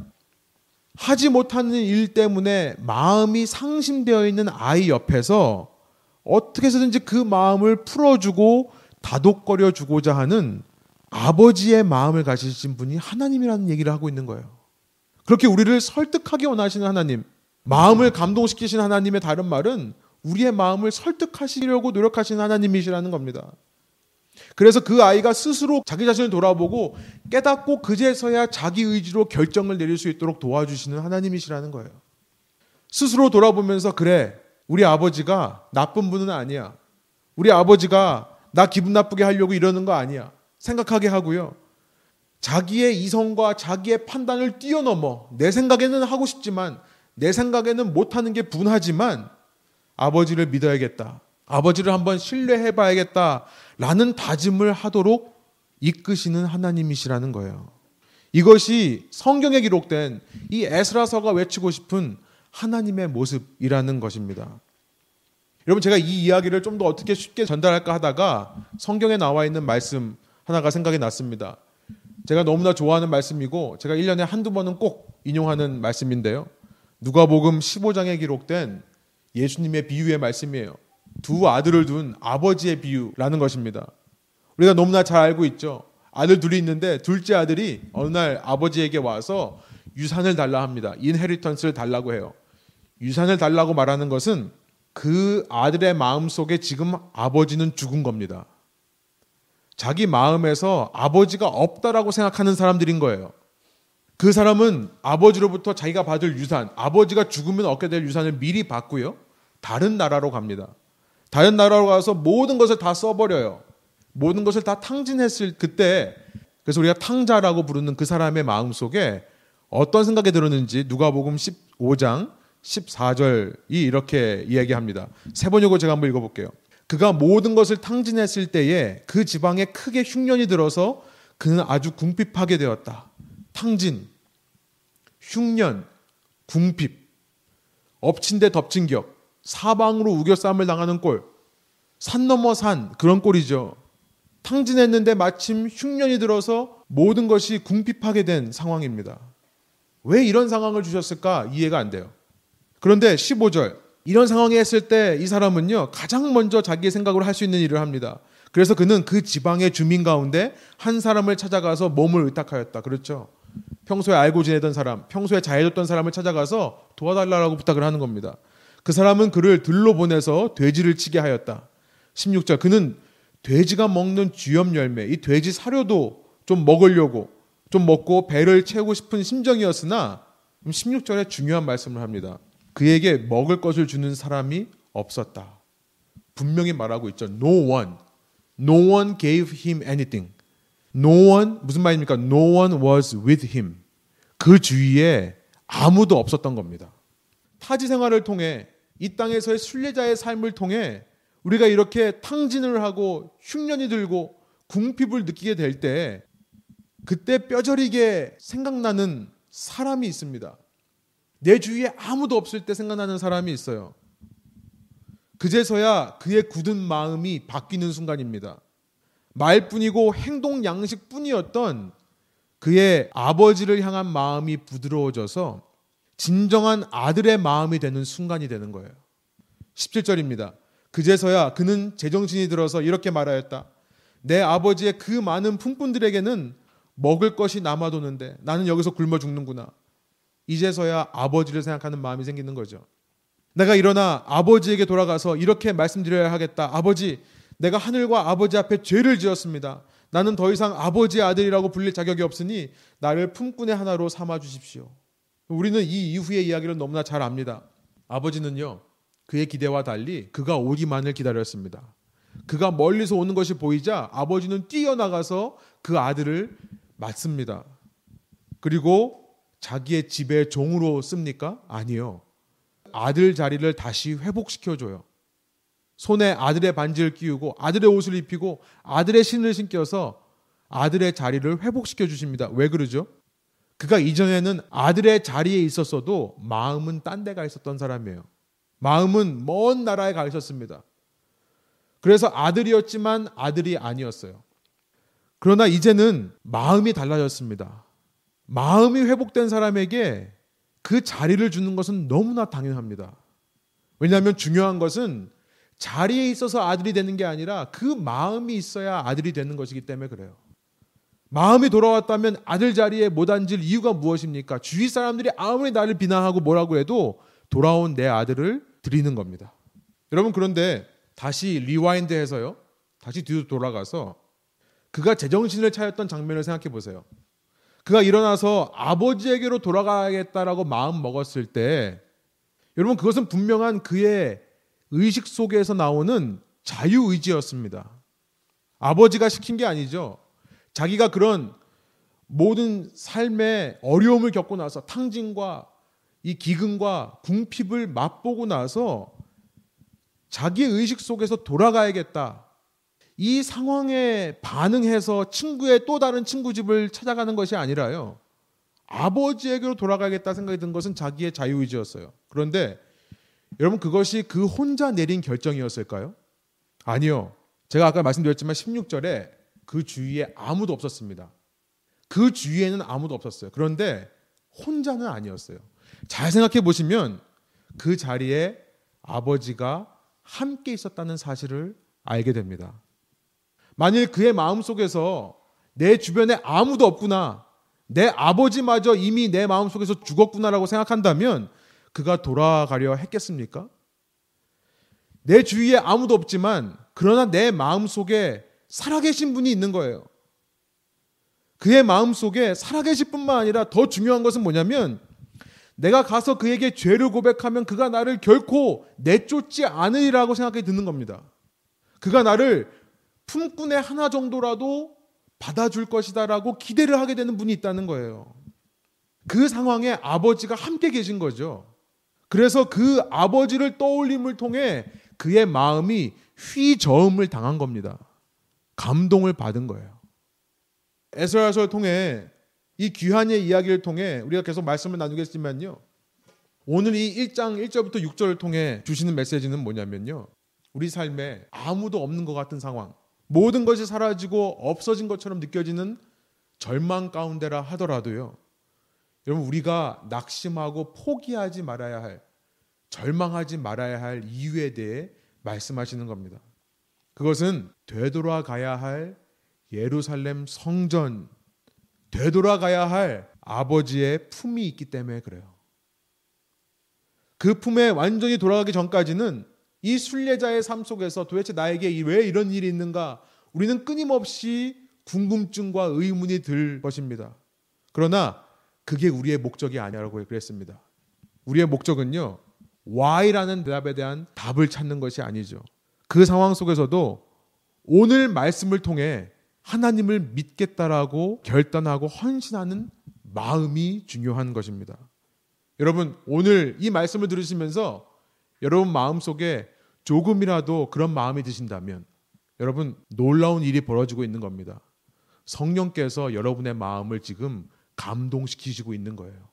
하지 못하는 일 때문에 마음이 상심되어 있는 아이 옆에서 어떻게 해서든지 그 마음을 풀어주고 다독거려 주고자 하는 아버지의 마음을 가지신 분이 하나님이라는 얘기를 하고 있는 거예요. 그렇게 우리를 설득하기 원하시는 하나님, 마음을 감동시키신 하나님의 다른 말은 우리의 마음을 설득하시려고 노력하시는 하나님이시라는 겁니다. 그래서 그 아이가 스스로 자기 자신을 돌아보고 깨닫고 그제서야 자기 의지로 결정을 내릴 수 있도록 도와주시는 하나님이시라는 거예요. 스스로 돌아보면서 그래, 우리 아버지가 나쁜 분은 아니야. 우리 아버지가 나 기분 나쁘게 하려고 이러는 거 아니야. 생각하게 하고요. 자기의 이성과 자기의 판단을 뛰어넘어 내 생각에는 하고 싶지만 내 생각에는 못하는 게 분하지만 아버지를 믿어야겠다. 아버지를 한번 신뢰해 봐야겠다. 라는 다짐을 하도록 이끄시는 하나님이시라는 거예요. 이것이 성경에 기록된 이 에스라서가 외치고 싶은 하나님의 모습이라는 것입니다. 여러분 제가 이 이야기를 좀 더 어떻게 쉽게 전달할까 하다가 성경에 나와 있는 말씀 하나가 생각이 났습니다. 제가 너무나 좋아하는 말씀이고 제가 1년에 한두 번은 꼭 인용하는 말씀인데요. 누가복음 15장에 기록된 예수님의 비유의 말씀이에요. 두 아들을 둔 아버지의 비유라는 것입니다. 우리가 너무나 잘 알고 있죠. 아들 둘이 있는데 둘째 아들이 어느 날 아버지에게 와서 유산을 달라 합니다. 인헤리턴스를 달라고 해요. 유산을 달라고 말하는 것은 그 아들의 마음 속에 지금 아버지는 죽은 겁니다. 자기 마음에서 아버지가 없다라고 생각하는 사람들인 거예요. 그 사람은 아버지로부터 자기가 받을 유산, 아버지가 죽으면 얻게 될 유산을 미리 받고요. 다른 나라로 갑니다. 다른 나라로 가서 모든 것을 다 써버려요. 모든 것을 다 탕진했을 그때, 그래서 우리가 탕자라고 부르는 그 사람의 마음 속에 어떤 생각이 들었는지 누가복음 15장 14절이 이렇게 이야기합니다. 세 번역을 제가 한번 읽어볼게요. 그가 모든 것을 탕진했을 때에 그 지방에 크게 흉년이 들어서 그는 아주 궁핍하게 되었다. 탕진, 흉년, 궁핍, 엎친 데 덮친 격, 사방으로 우겨쌈을 당하는 꼴, 산 넘어 산 그런 꼴이죠. 탕진했는데 마침 흉년이 들어서 모든 것이 궁핍하게 된 상황입니다. 왜 이런 상황을 주셨을까 이해가 안 돼요. 그런데 15절 이런 상황에 했을 때 이 사람은요 가장 먼저 자기의 생각으로 할 수 있는 일을 합니다. 그래서 그는 그 지방의 주민 가운데 한 사람을 찾아가서 몸을 의탁하였다. 그렇죠? 평소에 알고 지내던 사람, 평소에 잘해줬던 사람을 찾아가서 도와달라고 부탁을 하는 겁니다. 그 사람은 그를 들로 보내서 돼지를 치게 하였다. 16절 그는 돼지가 먹는 쥐염 열매, 이 돼지 사료도 좀 먹으려고 좀 먹고 배를 채우고 싶은 심정이었으나 16절에 중요한 말씀을 합니다. 그에게 먹을 것을 주는 사람이 없었다. 분명히 말하고 있죠. No one. No one gave him anything. No one 무슨 말입니까? No one was with him. 그 주위에 아무도 없었던 겁니다. 타지 생활을 통해 이 땅에서의 순례자의 삶을 통해 우리가 이렇게 탕진을 하고 흉년이 들고 궁핍을 느끼게 될 때 그때 뼈저리게 생각나는 사람이 있습니다. 내 주위에 아무도 없을 때 생각나는 사람이 있어요. 그제서야 그의 굳은 마음이 바뀌는 순간입니다. 말뿐이고 행동 양식뿐이었던 그의 아버지를 향한 마음이 부드러워져서 진정한 아들의 마음이 되는 순간이 되는 거예요. 17절입니다. 그제서야 그는 제정신이 들어서 이렇게 말하였다. 내 아버지의 그 많은 품꾼들에게는 먹을 것이 남아도는데 나는 여기서 굶어 죽는구나. 이제서야 아버지를 생각하는 마음이 생기는 거죠. 내가 일어나 아버지에게 돌아가서 이렇게 말씀드려야 하겠다. 아버지, 내가 하늘과 아버지 앞에 죄를 지었습니다. 나는 더 이상 아버지의 아들이라고 불릴 자격이 없으니 나를 품꾼의 하나로 삼아 주십시오. 우리는 이 이후의 이야기를 너무나 잘 압니다. 아버지는요, 그의 기대와 달리 그가 오기만을 기다렸습니다. 그가 멀리서 오는 것이 보이자 아버지는 뛰어나가서 그 아들을 맞습니다. 그리고 자기의 집의 종으로 씁니까? 아니요. 아들 자리를 다시 회복시켜줘요. 손에 아들의 반지를 끼우고 아들의 옷을 입히고 아들의 신을 신겨서 아들의 자리를 회복시켜 주십니다. 왜 그러죠? 그가 이전에는 아들의 자리에 있었어도 마음은 딴 데 가 있었던 사람이에요. 마음은 먼 나라에 가 있었습니다. 그래서 아들이었지만 아들이 아니었어요. 그러나 이제는 마음이 달라졌습니다. 마음이 회복된 사람에게 그 자리를 주는 것은 너무나 당연합니다. 왜냐하면 중요한 것은 자리에 있어서 아들이 되는 게 아니라 그 마음이 있어야 아들이 되는 것이기 때문에 그래요. 마음이 돌아왔다면 아들 자리에 못 앉을 이유가 무엇입니까? 주위 사람들이 아무리 나를 비난하고 뭐라고 해도 돌아온 내 아들을 드리는 겁니다. 여러분 그런데 다시 rewind 해서요. 다시 뒤로 돌아가서 그가 제정신을 차렸던 장면을 생각해 보세요. 그가 일어나서 아버지에게로 돌아가야겠다라고 마음 먹었을 때 여러분 그것은 분명한 그의 의식 속에서 나오는 자유의지였습니다. 아버지가 시킨 게 아니죠. 자기가 그런 모든 삶의 어려움을 겪고 나서 탕진과 이 기근과 궁핍을 맛보고 나서 자기의 의식 속에서 돌아가야겠다. 이 상황에 반응해서 친구의 또 다른 친구 집을 찾아가는 것이 아니라요. 아버지에게로 돌아가겠다 생각이 든 것은 자기의 자유의지였어요. 그런데 여러분 그것이 그 혼자 내린 결정이었을까요? 아니요. 제가 아까 말씀드렸지만 16절에 그 주위에 아무도 없었습니다. 그 주위에는 아무도 없었어요. 그런데 혼자는 아니었어요. 잘 생각해 보시면 그 자리에 아버지가 함께 있었다는 사실을 알게 됩니다. 만일 그의 마음 속에서 내 주변에 아무도 없구나, 내 아버지마저 이미 내 마음 속에서 죽었구나라고 생각한다면 그가 돌아가려 했겠습니까? 내 주위에 아무도 없지만 그러나 내 마음 속에 살아계신 분이 있는 거예요. 그의 마음 속에 살아계실 뿐만 아니라 더 중요한 것은 뭐냐면 내가 가서 그에게 죄를 고백하면 그가 나를 결코 내쫓지 않으리라고 생각이 드는 겁니다. 그가 나를 품꾼의 하나 정도라도 받아줄 것이다라고 기대를 하게 되는 분이 있다는 거예요. 그 상황에 아버지가 함께 계신 거죠. 그래서 그 아버지를 떠올림을 통해 그의 마음이 휘저음을 당한 겁니다. 감동을 받은 거예요. 에스라서를 통해 이 귀한의 이야기를 통해 우리가 계속 말씀을 나누겠지만요. 오늘 이 1장 1절부터 6절을 통해 주시는 메시지는 뭐냐면요. 우리 삶에 아무도 없는 것 같은 상황, 모든 것이 사라지고 없어진 것처럼 느껴지는 절망 가운데라 하더라도요. 여러분 우리가 낙심하고 포기하지 말아야 할 절망하지 말아야 할 이유에 대해 말씀하시는 겁니다. 그것은 되돌아가야 할 예루살렘 성전, 되돌아가야 할 아버지의 품이 있기 때문에 그래요. 그 품에 완전히 돌아가기 전까지는 이 순례자의 삶 속에서 도대체 나에게 왜 이런 일이 있는가? 우리는 끊임없이 궁금증과 의문이 들 것입니다. 그러나 그게 우리의 목적이 아니라고 그랬습니다. 우리의 목적은요, why라는 대답에 대한 답을 찾는 것이 아니죠. 그 상황 속에서도 오늘 말씀을 통해 하나님을 믿겠다라고 결단하고 헌신하는 마음이 중요한 것입니다. 여러분, 오늘 이 말씀을 들으시면서 여러분 마음속에 조금이라도 그런 마음이 드신다면 여러분 놀라운 일이 벌어지고 있는 겁니다. 성령께서 여러분의 마음을 지금 감동시키시고 있는 거예요.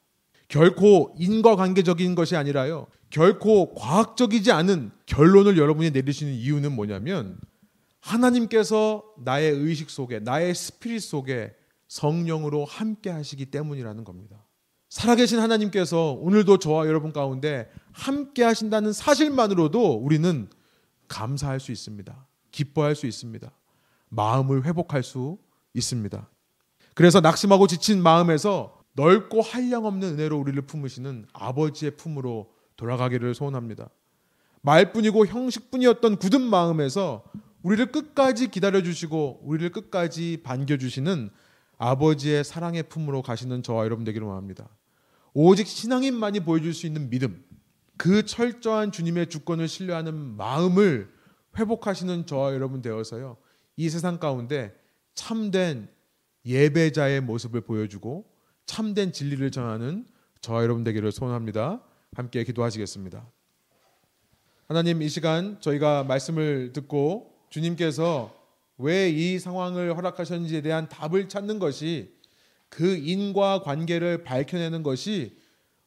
결코 인과관계적인 것이 아니라요. 결코 과학적이지 않은 결론을 여러분이 내리시는 이유는 뭐냐면 하나님께서 나의 의식 속에 나의 스피릿 속에 성령으로 함께 하시기 때문이라는 겁니다. 살아계신 하나님께서 오늘도 저와 여러분 가운데 함께 하신다는 사실만으로도 우리는 감사할 수 있습니다. 기뻐할 수 있습니다. 마음을 회복할 수 있습니다. 그래서 낙심하고 지친 마음에서 넓고 한량없는 은혜로 우리를 품으시는 아버지의 품으로 돌아가기를 소원합니다. 말뿐이고 형식뿐이었던 굳은 마음에서 우리를 끝까지 기다려 주시고 우리를 끝까지 반겨 주시는 아버지의 사랑의 품으로 가시는 저와 여러분 되기를 원합니다. 오직 신앙인만이 보여줄 수 있는 믿음, 그 철저한 주님의 주권을 신뢰하는 마음을 회복하시는 저와 여러분 되어서요. 이 세상 가운데 참된 예배자의 모습을 보여주고 참된 진리를 전하는 저와 여러분 되기를 소원합니다. 함께 기도하시겠습니다. 하나님 이 시간 저희가 말씀을 듣고 주님께서 왜 이 상황을 허락하셨는지에 대한 답을 찾는 것이 그 인과 관계를 밝혀내는 것이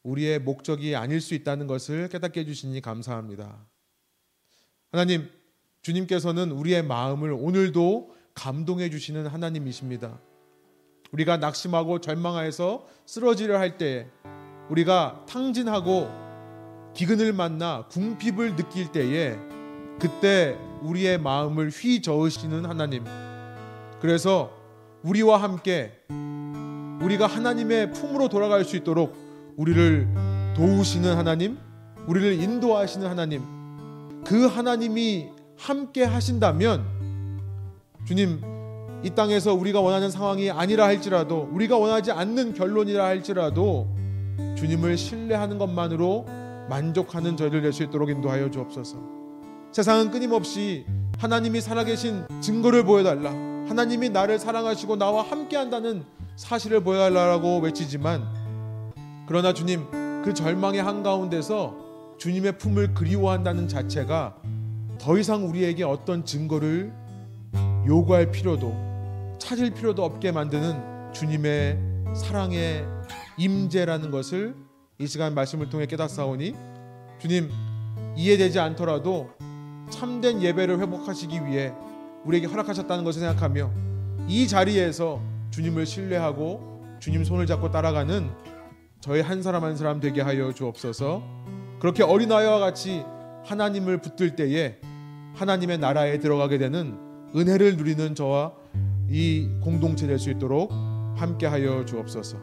우리의 목적이 아닐 수 있다는 것을 깨닫게 해주시니 감사합니다. 하나님, 주님께서는 우리의 마음을 오늘도 감동해 주시는 하나님이십니다. 우리가 낙심하고 절망하여서 쓰러지려 할 때, 우리가 탕진하고 기근을 만나 궁핍을 느낄 때에 그때 우리의 마음을 휘저으시는 하나님. 그래서 우리와 함께 우리가 하나님의 품으로 돌아갈 수 있도록 우리를 도우시는 하나님, 우리를 인도하시는 하나님, 그 하나님이 함께 하신다면 주님 이 땅에서 우리가 원하는 상황이 아니라 할지라도 우리가 원하지 않는 결론이라 할지라도 주님을 신뢰하는 것만으로 만족하는 저희를 낼 수 있도록 인도하여 주옵소서. 세상은 끊임없이 하나님이 살아계신 증거를 보여달라. 하나님이 나를 사랑하시고 나와 함께 한다는 사실을 보여달라고 외치지만 그러나 주님 그 절망의 한가운데서 주님의 품을 그리워한다는 자체가 더 이상 우리에게 어떤 증거를 요구할 필요도 찾을 필요도 없게 만드는 주님의 사랑의 임재라는 것을 이 시간 말씀을 통해 깨닫사오니 주님 이해되지 않더라도 참된 예배를 회복하시기 위해 우리에게 허락하셨다는 것을 생각하며 이 자리에서 주님을 신뢰하고 주님 손을 잡고 따라가는 저희 한 사람 한 사람 되게 하여 주옵소서. 그렇게 어린아이와 같이 하나님을 붙들 때에 하나님의 나라에 들어가게 되는 은혜를 누리는 저와 이 공동체 될 수 있도록 함께하여 주옵소서.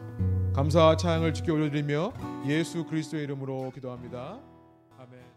감사와 찬양을 주께 올려드리며 예수 그리스도의 이름으로 기도합니다. 아멘.